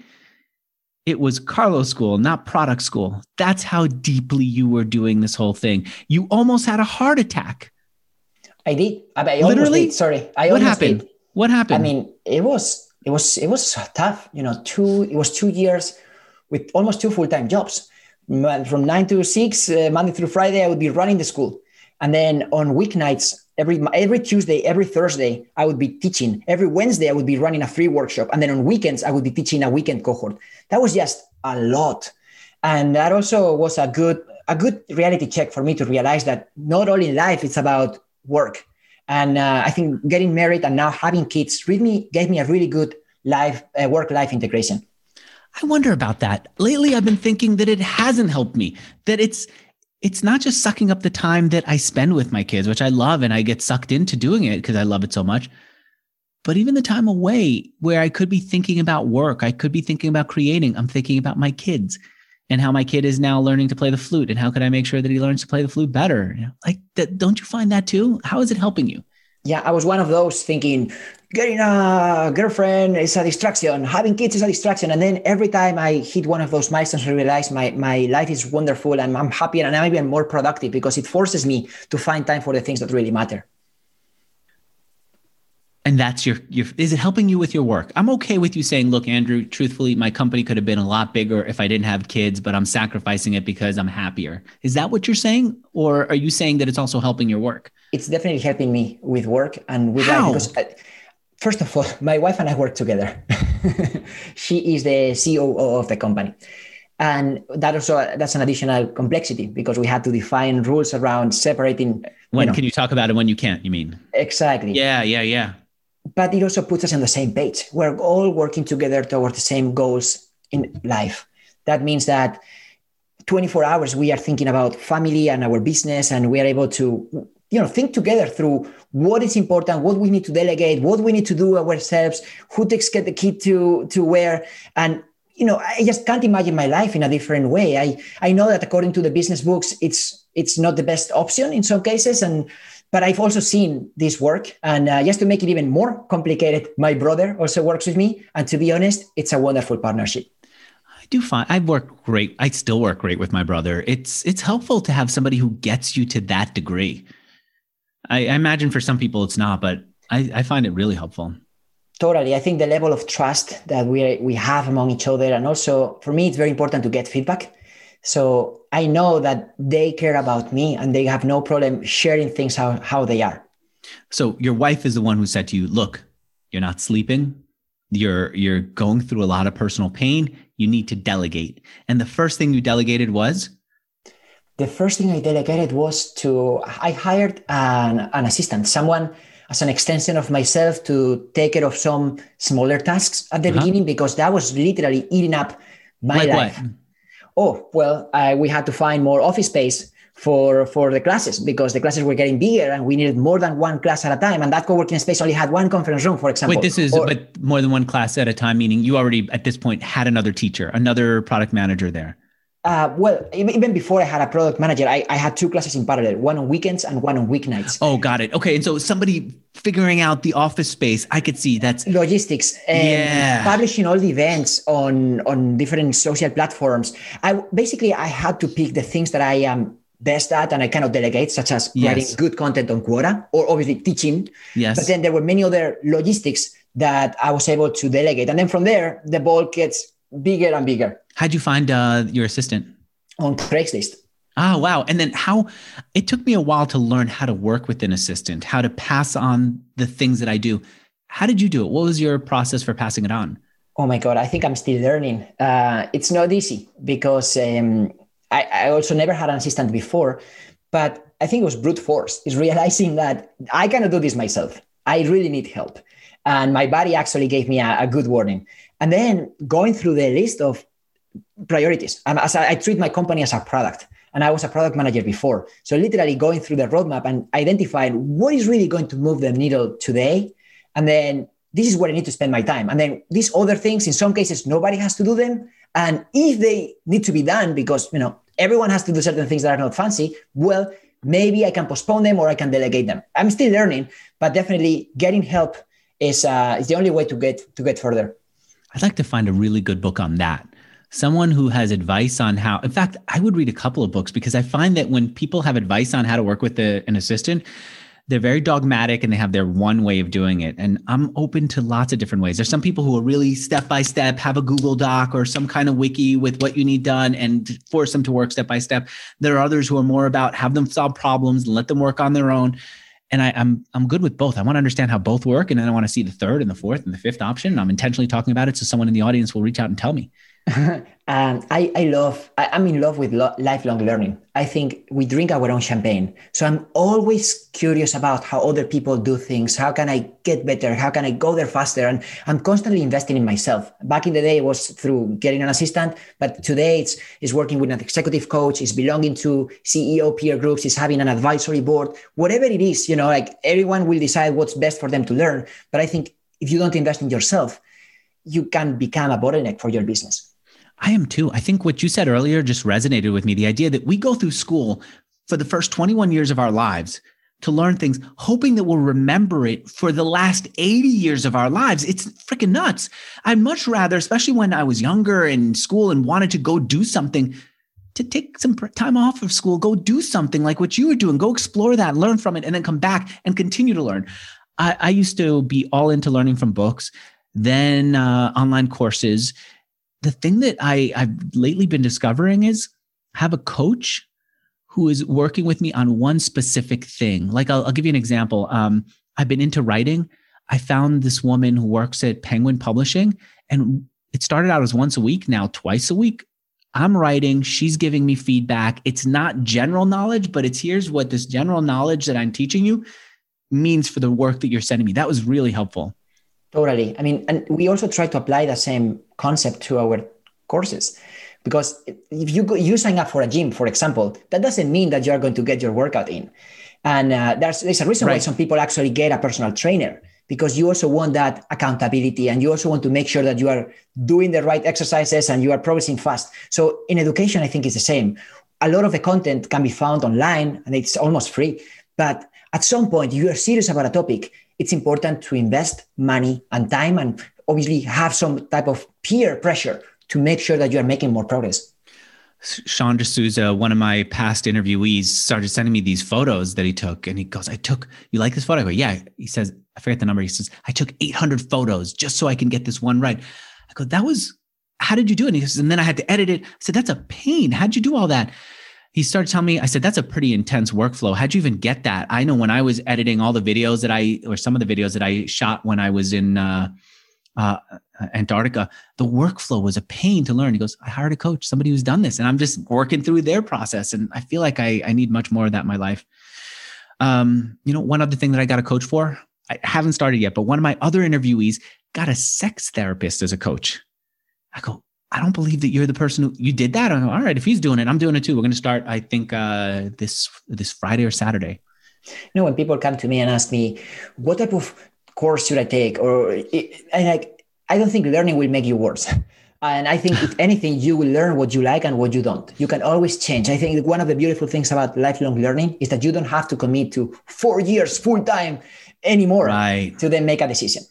it was Carlo school, not product school. That's how deeply you were doing this whole thing. You almost had a heart attack. I did. I, I Literally? Did. Sorry. I what happened? Did. What happened? I mean, it was it was it was tough. You know, two it was two years with almost two full time jobs. From nine to six, uh, Monday through Friday, I would be running the school And then on weeknights, every every Tuesday, every Thursday, I would be teaching. Every Wednesday, I would be running a free workshop, and then on weekends, I would be teaching a weekend cohort. That was just a lot, and that also was a good a good reality check for me to realize that not all in life it's about work. And uh, I think getting married and now having kids really gave me a really good life uh, work life integration. I wonder about that. Lately, I've been thinking that it hasn't helped me. That it's it's not just sucking up the time that I spend with my kids, which I love and I get sucked into doing it because I love it so much. But even the time away where I could be thinking about work, I could be thinking about creating, I'm thinking about my kids and how my kid is now learning to play the flute and how can I make sure that he learns to play the flute better? Like that, don't you find that too? How is it helping you? Yeah, I was one of those thinking, getting a girlfriend is a distraction, having kids is a distraction. And then every time I hit one of those milestones, I realize my, my life is wonderful and I'm happier and I'm even more productive because it forces me to find time for the things that really matter. And that's your, your, is it helping you with your work? I'm okay with you saying, look, Andrew, truthfully, my company could have been a lot bigger if I didn't have kids, but I'm sacrificing it because I'm happier. Is that what you're saying? Or are you saying that it's also helping your work? It's definitely helping me with work and with How? life because I, first of all, my wife and I work together. she is the COO of the company. And that also that's an additional complexity because we had to define rules around separating. When you know, can you talk about it when you can't, you mean? Exactly. Yeah, yeah, yeah. But it also puts us on the same page. We're all working together toward the same goals in life. That means that 24 hours we are thinking about family and our business and we are able to you know think together through what is important what we need to delegate what we need to do ourselves who takes get the kid to to where and you know i just can't imagine my life in a different way i i know that according to the business books it's it's not the best option in some cases and but i've also seen this work and uh, just to make it even more complicated my brother also works with me and to be honest it's a wonderful partnership I do find I work great. I still work great with my brother. It's it's helpful to have somebody who gets you to that degree. I, I imagine for some people it's not, but I, I find it really helpful. Totally. I think the level of trust that we we have among each other, and also for me, it's very important to get feedback. So I know that they care about me and they have no problem sharing things how, how they are. So your wife is the one who said to you, look, you're not sleeping. You're you're going through a lot of personal pain. You need to delegate. And the first thing you delegated was the first thing I delegated was to I hired an, an assistant, someone as an extension of myself to take care of some smaller tasks at the uh-huh. beginning because that was literally eating up my like life. What? Oh well, we had to find more office space for for the classes because the classes were getting bigger and we needed more than one class at a time and that co-working space only had one conference room for example wait this is or, but more than one class at a time meaning you already at this point had another teacher another product manager there uh, well, even before I had a product manager, I, I had two classes in parallel, one on weekends and one on weeknights. Oh, got it. Okay. And so somebody figuring out the office space, I could see that's logistics and yeah. publishing all the events on, on different social platforms. I basically, I had to pick the things that I am best at and I cannot delegate, such as yes. writing good content on Quora or obviously teaching. Yes. But then there were many other logistics that I was able to delegate. And then from there, the ball gets bigger and bigger. How'd you find uh, your assistant? On Craigslist. Oh, wow. And then how it took me a while to learn how to work with an assistant, how to pass on the things that I do. How did you do it? What was your process for passing it on? Oh my God, I think I'm still learning. Uh, it's not easy because um, I, I also never had an assistant before, but I think it was brute force, is realizing that I cannot do this myself. I really need help. And my body actually gave me a, a good warning. And then going through the list of priorities, and as I, I treat my company as a product, and I was a product manager before. So literally going through the roadmap and identifying what is really going to move the needle today. And then this is where I need to spend my time. And then these other things, in some cases, nobody has to do them. And if they need to be done because you know everyone has to do certain things that are not fancy, well, maybe I can postpone them or I can delegate them. I'm still learning, but definitely getting help is uh, is the only way to get to get further. I'd like to find a really good book on that. Someone who has advice on how, in fact, I would read a couple of books because I find that when people have advice on how to work with an assistant, they're very dogmatic and they have their one way of doing it. And I'm open to lots of different ways. There's some people who are really step by step, have a Google Doc or some kind of wiki with what you need done and force them to work step by step. There are others who are more about have them solve problems and let them work on their own. And I, I'm I'm good with both. I want to understand how both work, and then I want to see the third and the fourth and the fifth option. I'm intentionally talking about it so someone in the audience will reach out and tell me. and I, I love, I, am in love with lo- lifelong learning. I think we drink our own champagne. So I'm always curious about how other people do things. How can I get better? How can I go there faster? And I'm constantly investing in myself. Back in the day, it was through getting an assistant, but today it's, it's working with an executive coach, it's belonging to CEO peer groups, it's having an advisory board, whatever it is, you know, like everyone will decide what's best for them to learn. But I think if you don't invest in yourself, you can become a bottleneck for your business. I am too. I think what you said earlier just resonated with me. The idea that we go through school for the first 21 years of our lives to learn things, hoping that we'll remember it for the last 80 years of our lives. It's freaking nuts. I'd much rather, especially when I was younger in school and wanted to go do something, to take some time off of school, go do something like what you were doing, go explore that, learn from it, and then come back and continue to learn. I, I used to be all into learning from books, then uh, online courses the thing that I, I've lately been discovering is have a coach who is working with me on one specific thing. Like I'll, I'll give you an example. Um, I've been into writing. I found this woman who works at Penguin Publishing, and it started out as once a week, now twice a week. I'm writing, she's giving me feedback. It's not general knowledge, but it's here's what this general knowledge that I'm teaching you means for the work that you're sending me. That was really helpful. Totally. I mean, and we also try to apply the same concept to our courses. Because if you go, you sign up for a gym, for example, that doesn't mean that you are going to get your workout in. And uh, there's, there's a reason right. why some people actually get a personal trainer because you also want that accountability and you also want to make sure that you are doing the right exercises and you are progressing fast. So in education, I think it's the same. A lot of the content can be found online and it's almost free. But at some point, you are serious about a topic, it's important to invest money and time and obviously have some type of peer pressure to make sure that you are making more progress. Sean D'Souza, one of my past interviewees, started sending me these photos that he took. And he goes, I took, you like this photo? I go, yeah. He says, I forget the number. He says, I took 800 photos just so I can get this one right. I go, that was, how did you do it? And he says, and then I had to edit it. I said, that's a pain. How'd you do all that? he started telling me, I said, that's a pretty intense workflow. How'd you even get that? I know when I was editing all the videos that I, or some of the videos that I shot when I was in uh, uh, Antarctica, the workflow was a pain to learn. He goes, I hired a coach, somebody who's done this, and I'm just working through their process. And I feel like I, I need much more of that in my life. Um, you know, one other thing that I got a coach for, I haven't started yet, but one of my other interviewees got a sex therapist as a coach. I go, I don't believe that you're the person who you did that. I'm all right. If he's doing it, I'm doing it too. We're going to start, I think, uh, this this Friday or Saturday. You know, when people come to me and ask me, what type of course should I take? Or I like, I don't think learning will make you worse. And I think if anything, you will learn what you like and what you don't. You can always change. I think one of the beautiful things about lifelong learning is that you don't have to commit to four years full time anymore right. to then make a decision.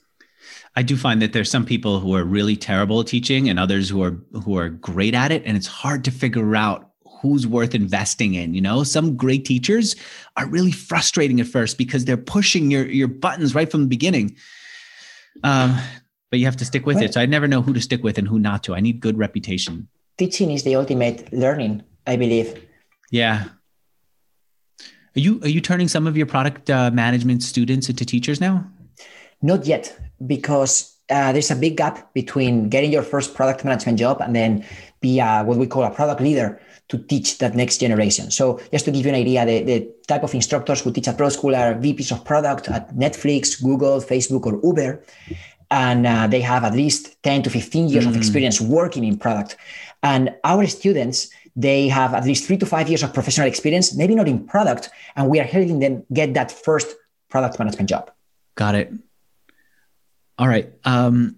I do find that there's some people who are really terrible at teaching and others who are who are great at it and it's hard to figure out who's worth investing in you know? Some great teachers are really frustrating at first because they're pushing your your buttons right from the beginning. Um, but you have to stick with well, it so i never know who to stick with and who not to. I need good reputation. Teaching is the ultimate learning i believe. Yeah. Are you are you turning some of your product uh, management students into teachers now? Not yet because uh, there's a big gap between getting your first product management job and then be a, what we call a product leader to teach that next generation. So just to give you an idea, the, the type of instructors who teach at Pro School are VPs of product at Netflix, Google, Facebook, or Uber. And uh, they have at least 10 to 15 years mm. of experience working in product. And our students, they have at least three to five years of professional experience, maybe not in product. And we are helping them get that first product management job. Got it. All right. Um,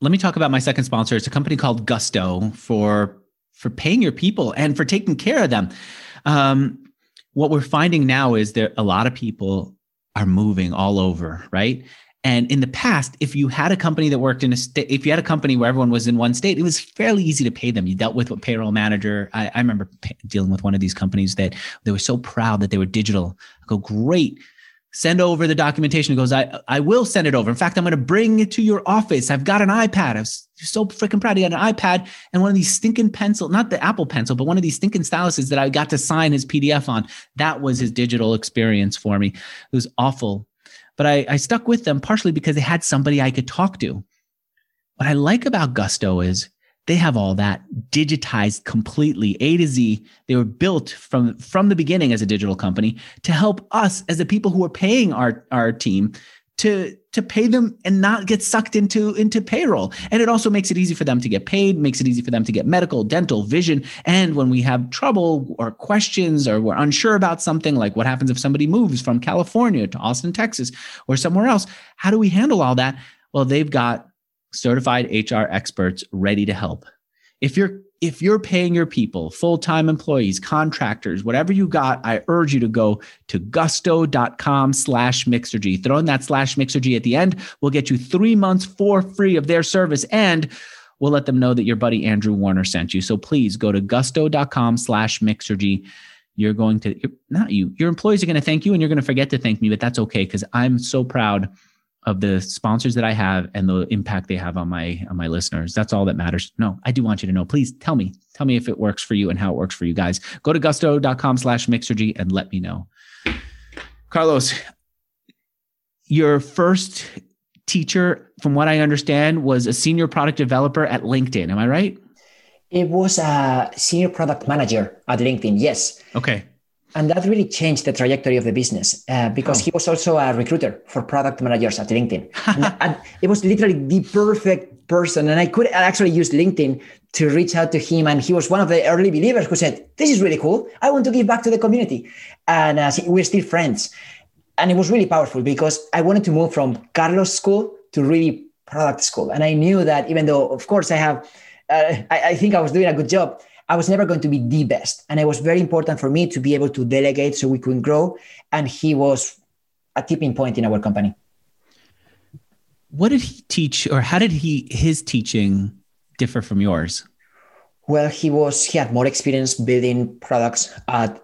let me talk about my second sponsor. It's a company called Gusto for for paying your people and for taking care of them. Um, what we're finding now is that a lot of people are moving all over, right? And in the past, if you had a company that worked in a state, if you had a company where everyone was in one state, it was fairly easy to pay them. You dealt with a payroll manager. I, I remember dealing with one of these companies that they were so proud that they were digital. I go, great send over the documentation. He goes, I, I will send it over. In fact, I'm going to bring it to your office. I've got an iPad. I was so freaking proud. He had an iPad and one of these stinking pencil, not the Apple pencil, but one of these stinking styluses that I got to sign his PDF on. That was his digital experience for me. It was awful. But I, I stuck with them partially because they had somebody I could talk to. What I like about Gusto is they have all that digitized completely a to z. They were built from from the beginning as a digital company to help us as the people who are paying our our team to to pay them and not get sucked into into payroll. And it also makes it easy for them to get paid makes it easy for them to get medical dental vision. And when we have trouble or questions or we're unsure about something like what happens if somebody moves from california to austin texas or somewhere else how do we handle all that? Well they've got certified HR experts ready to help. If you're if you're paying your people, full-time employees, contractors, whatever you got, I urge you to go to gusto.com slash mixergy. Throw in that slash mixergy at the end. We'll get you three months for free of their service and we'll let them know that your buddy Andrew Warner sent you. So please go to gusto.com slash mixergy. You're going to, not you, your employees are going to thank you and you're going to forget to thank me, but that's okay because I'm so proud of the sponsors that I have and the impact they have on my on my listeners. That's all that matters. No, I do want you to know. Please tell me. Tell me if it works for you and how it works for you guys. Go to gusto.com slash mixergy and let me know. Carlos, your first teacher, from what I understand, was a senior product developer at LinkedIn. Am I right? It was a senior product manager at LinkedIn. Yes. Okay and that really changed the trajectory of the business uh, because oh. he was also a recruiter for product managers at LinkedIn. and, and, it was literally the perfect person. And I could actually use LinkedIn to reach out to him. And he was one of the early believers who said, This is really cool. I want to give back to the community. And uh, we're still friends. And it was really powerful because I wanted to move from Carlos school to really product school. And I knew that even though, of course, I have, uh, I, I think I was doing a good job I was never going to be the best. And it was very important for me to be able to delegate so we could grow. And he was a tipping point in our company. What did he teach or how did he his teaching differ from yours? Well, he was he had more experience building products at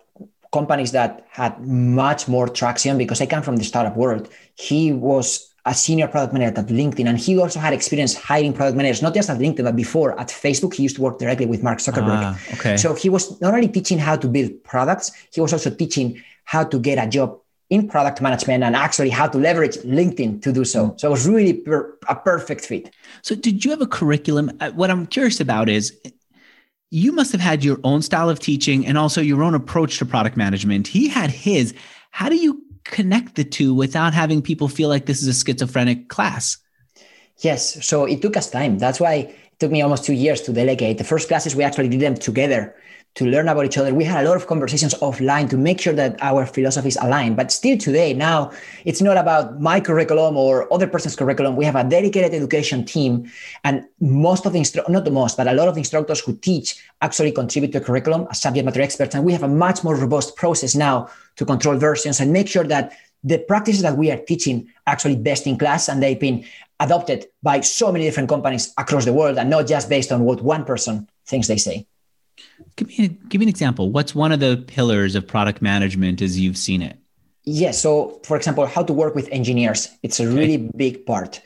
companies that had much more traction because I come from the startup world. He was a senior product manager at LinkedIn, and he also had experience hiring product managers, not just at LinkedIn, but before at Facebook. He used to work directly with Mark Zuckerberg. Ah, okay. So he was not only teaching how to build products, he was also teaching how to get a job in product management and actually how to leverage LinkedIn to do so. Mm. So it was really per, a perfect fit. So, did you have a curriculum? Uh, what I'm curious about is you must have had your own style of teaching and also your own approach to product management. He had his. How do you connect the two without having people feel like this is a schizophrenic class? Yes. So it took us time. That's why it took me almost two years to delegate. The first classes, we actually did them together to learn about each other. We had a lot of conversations offline to make sure that our philosophies align. But still today, now it's not about my curriculum or other person's curriculum. We have a dedicated education team, and most of the not the most, but a lot of instructors who teach actually contribute to curriculum as subject matter experts. And we have a much more robust process now to control versions and make sure that the practices that we are teaching are actually best in class and they've been adopted by so many different companies across the world and not just based on what one person thinks they say. Give me, a, give me an example. What's one of the pillars of product management as you've seen it? Yes. So, for example, how to work with engineers. It's a really okay. big part.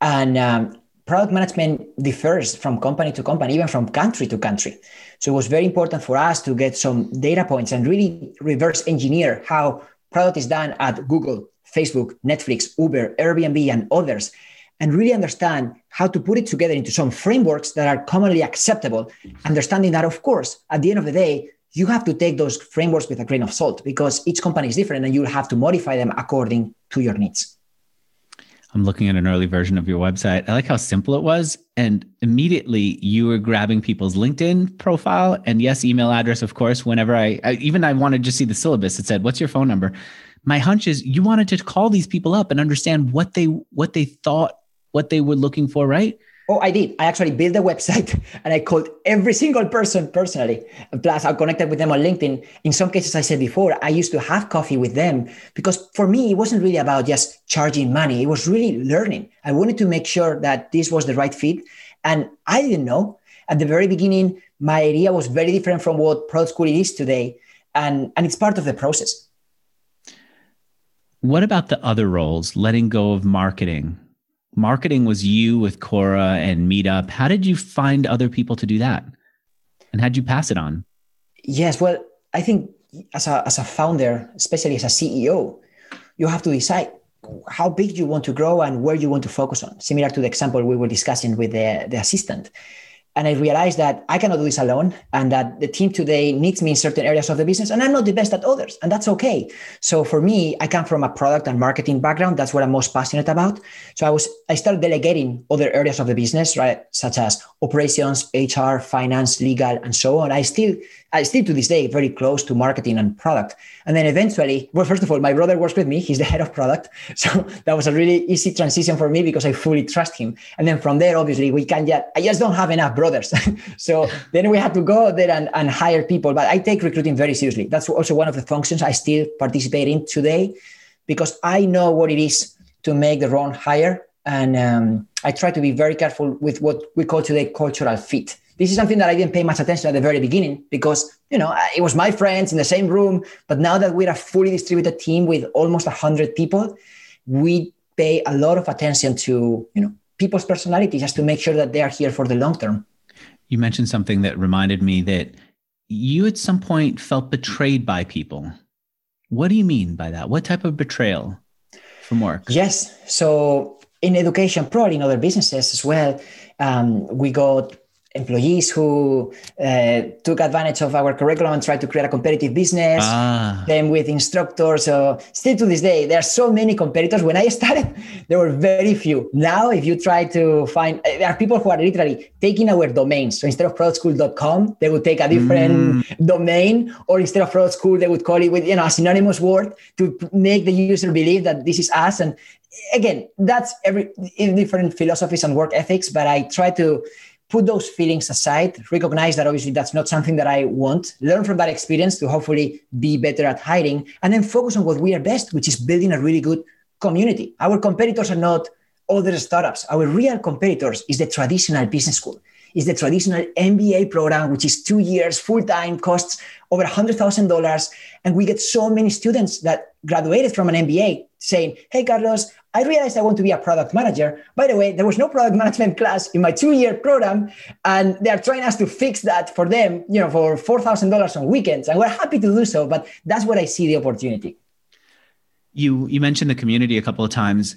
And um, product management differs from company to company, even from country to country. So, it was very important for us to get some data points and really reverse engineer how product is done at Google, Facebook, Netflix, Uber, Airbnb, and others and really understand how to put it together into some frameworks that are commonly acceptable. Understanding that, of course, at the end of the day, you have to take those frameworks with a grain of salt because each company is different and you'll have to modify them according to your needs. I'm looking at an early version of your website. I like how simple it was. And immediately you were grabbing people's LinkedIn profile and yes, email address, of course. Whenever I, I even I wanted to see the syllabus, it said, What's your phone number? My hunch is you wanted to call these people up and understand what they what they thought what they were looking for, right? Oh, I did. I actually built a website and I called every single person personally. Plus, I connected with them on LinkedIn. In some cases, I said before, I used to have coffee with them because for me, it wasn't really about just charging money. It was really learning. I wanted to make sure that this was the right fit. And I didn't know. At the very beginning, my idea was very different from what Product School is today. And, and it's part of the process What about the other roles? Letting go of marketing. Marketing was you with Quora and Meetup. How did you find other people to do that? And how'd you pass it on? Yes, well, I think as a, as a founder, especially as a CEO, you have to decide how big you want to grow and where you want to focus on. Similar to the example we were discussing with the, the assistant. And I realized that I cannot do this alone and that the team today needs me in certain areas of the business and I'm not the best at others. And that's okay. So for me, I come from a product and marketing background. That's what I'm most passionate about. So I was, I started delegating other areas of the business, right? Such as operations, HR, finance, legal, and so on. I still I still to this day very close to marketing and product. And then eventually, well, first of all, my brother works with me. He's the head of product. So that was a really easy transition for me because I fully trust him. And then from there, obviously, we can just, I just don't have enough brothers. so then we had to go there and, and hire people. But I take recruiting very seriously. That's also one of the functions I still participate in today because I know what it is to make the wrong hire. And um, I try to be very careful with what we call today cultural fit this is something that I didn't pay much attention at the very beginning because, you know, it was my friends in the same room. But now that we're a fully distributed team with almost 100 people, we pay a lot of attention to, you know, people's personalities just to make sure that they are here for the long term. You mentioned something that reminded me that you at some point felt betrayed by people. What do you mean by that? What type of betrayal from work? Yes. So in education, probably in other businesses as well, um, we got employees who uh, took advantage of our curriculum and tried to create a competitive business. Ah. Then with instructors. So still to this day, there are so many competitors. When I started, there were very few. Now, if you try to find, uh, there are people who are literally taking our domains. So instead of productschool.com, they would take a different mm. domain, or instead of product school, they would call it with you know a synonymous word to make the user believe that this is us. And again, that's every different philosophies and work ethics. But I try to put those feelings aside, recognize that obviously that's not something that I want, learn from that experience to hopefully be better at hiding, and then focus on what we are best, which is building a really good community. Our competitors are not other startups. Our real competitors is the traditional business school, is the traditional MBA program, which is two years full time, costs over $100,000. And we get so many students that graduated from an MBA saying, Hey, Carlos, I realized I want to be a product manager. By the way, there was no product management class in my two-year program, and they're trying us to fix that for them, you know, for four thousand dollars on weekends, and we're happy to do so. But that's what I see the opportunity. You you mentioned the community a couple of times.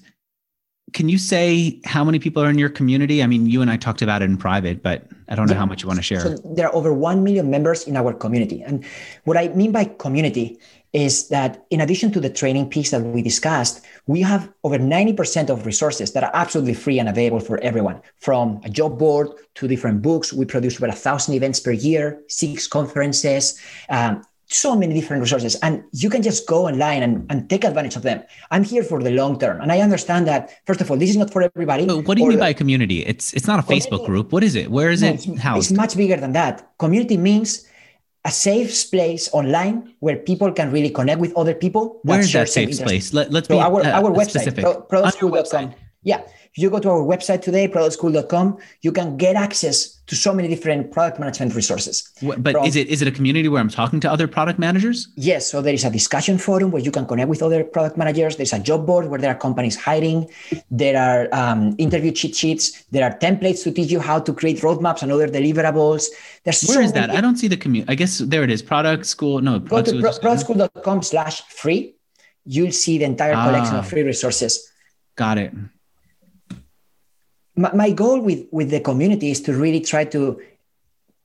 Can you say how many people are in your community? I mean, you and I talked about it in private, but I don't know yeah. how much you want to share. So there are over 1 million members in our community. And what I mean by community is that in addition to the training piece that we discussed, we have over 90% of resources that are absolutely free and available for everyone from a job board to different books. We produce over a thousand events per year, six conferences, um, so many different resources and you can just go online and, and take advantage of them. I'm here for the long term and i understand that first of all this is not for everybody. So what do you mean by community? It's it's not a facebook group. What is it? Where is no, it housed? it's much bigger than that. Community means a safe place online where people can really connect with other people. Where is that safe place? Let, us so be our, uh, our website, pro, productschool.com. Yeah. If you go to our website today, productschool.com, you can get access to so many different product management resources. But From, is it is it a community where I'm talking to other product managers? Yes. So there is a discussion forum where you can connect with other product managers. There's a job board where there are companies hiring. There are um, interview cheat sheets. There are templates to teach you how to create roadmaps and other deliverables. There's where so is that? Many, I don't see the community. I guess there it is. Product school. No. Go to pro- productschool.com slash free. You'll see the entire collection ah, of free resources. Got it my, my goal with with the community is to really try to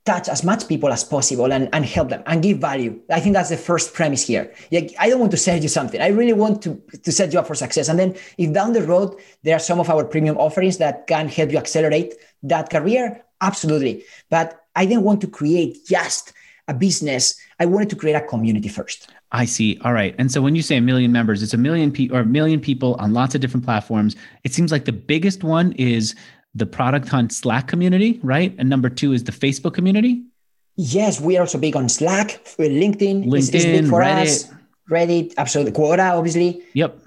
touch as much people as possible and, and help them and give value. I think that's the first premise here. Like, I don't want to sell you something. I really want to, to set you up for success. And then if down the road, there are some of our premium offerings that can help you accelerate that career, absolutely. But I didn't want to create just a business. I wanted to create a community first. I see. All right. And so when you say a million members, it's a million people or a million people on lots of different platforms. It seems like the biggest one is the Product Hunt Slack community, right? And number two is the Facebook community. Yes, we are also big on Slack, LinkedIn. LinkedIn, is, is big for Reddit. us. Reddit, absolutely. Quora, obviously. Yep.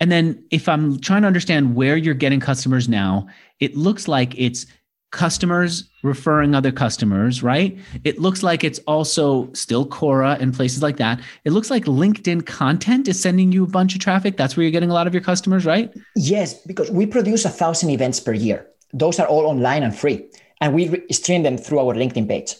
And then if I'm trying to understand where you're getting customers now, it looks like it's customers referring other customers, right? It looks like it's also still Quora and places like that. It looks like LinkedIn content is sending you a bunch of traffic. That's where you're getting a lot of your customers, right? Yes, because we produce a thousand events per year. Those are all online and free, and we stream them through our LinkedIn page.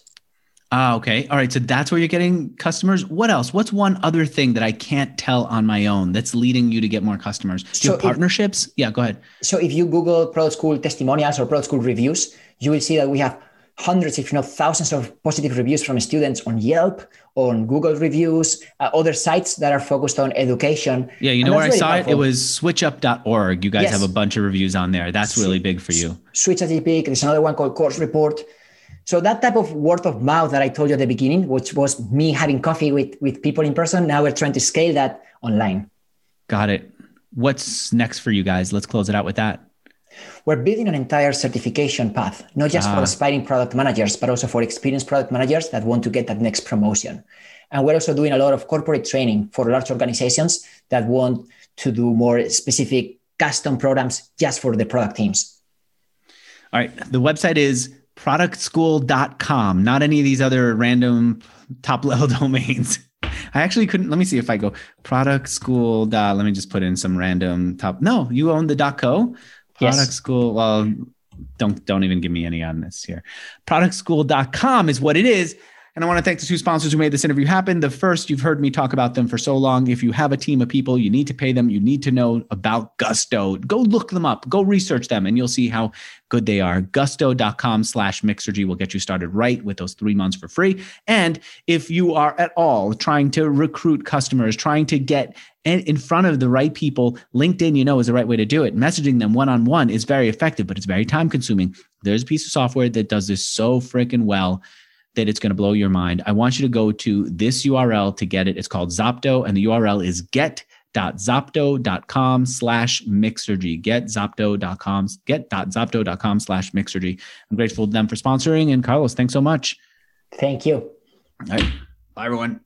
Ah, okay. All right. So that's where you're getting customers. What else? What's one other thing that I can't tell on my own that's leading you to get more customers? Do So your partnerships? If, yeah, go ahead. So if you Google Product School testimonials or Product School reviews, you will see that we have hundreds, if not thousands, of positive reviews from students on Yelp, on Google reviews, uh, other sites that are focused on education. Yeah, you know where I saw powerful. it? It was switchup.org. You guys yes. have a bunch of reviews on there. That's really big for you. SwitchUp. There's another one called Course Report. So that type of word of mouth that I told you at the beginning, which was me having coffee with, with people in person, now we're trying to scale that online. Got it. What's next for you guys? Let's close it out with that. We're building an entire certification path, not just for ah. aspiring product managers, but also for experienced product managers that want to get that next promotion. And we're also doing a lot of corporate training for large organizations that want to do more specific custom programs just for the product teams. All right. The website is productschool.com, not any of these other random top level domains. I actually couldn't. Let me see if I go product school. Dot, let me just put in some random top. No, you own the dot co. Product yes. school. Well, don't don't even give me any on this here. Productschool.com is what it is. And I want to thank the two sponsors who made this interview happen. The first, you've heard me talk about them for so long. If you have a team of people, you need to pay them. You need to know about Gusto. Go look them up. Go research them, and you'll see how good they are. Gusto.com slash Mixergy will get you started right with those three months for free. And if you are at all trying to recruit customers, trying to get in front of the right people, LinkedIn, you know, is the right way to do it. Messaging them one on one is very effective, but it's very time consuming. There's a piece of software that does this so freaking well that it's going to blow your mind. I want you to go to this URL to get it. It's called Zopto, and the URL is get.zopto.com slash mixergy. Get.zopto.com, get.zopto.com slash mixergy. I'm grateful to them for sponsoring. And Carlos, thanks so much. Thank you. All right. Bye, everyone.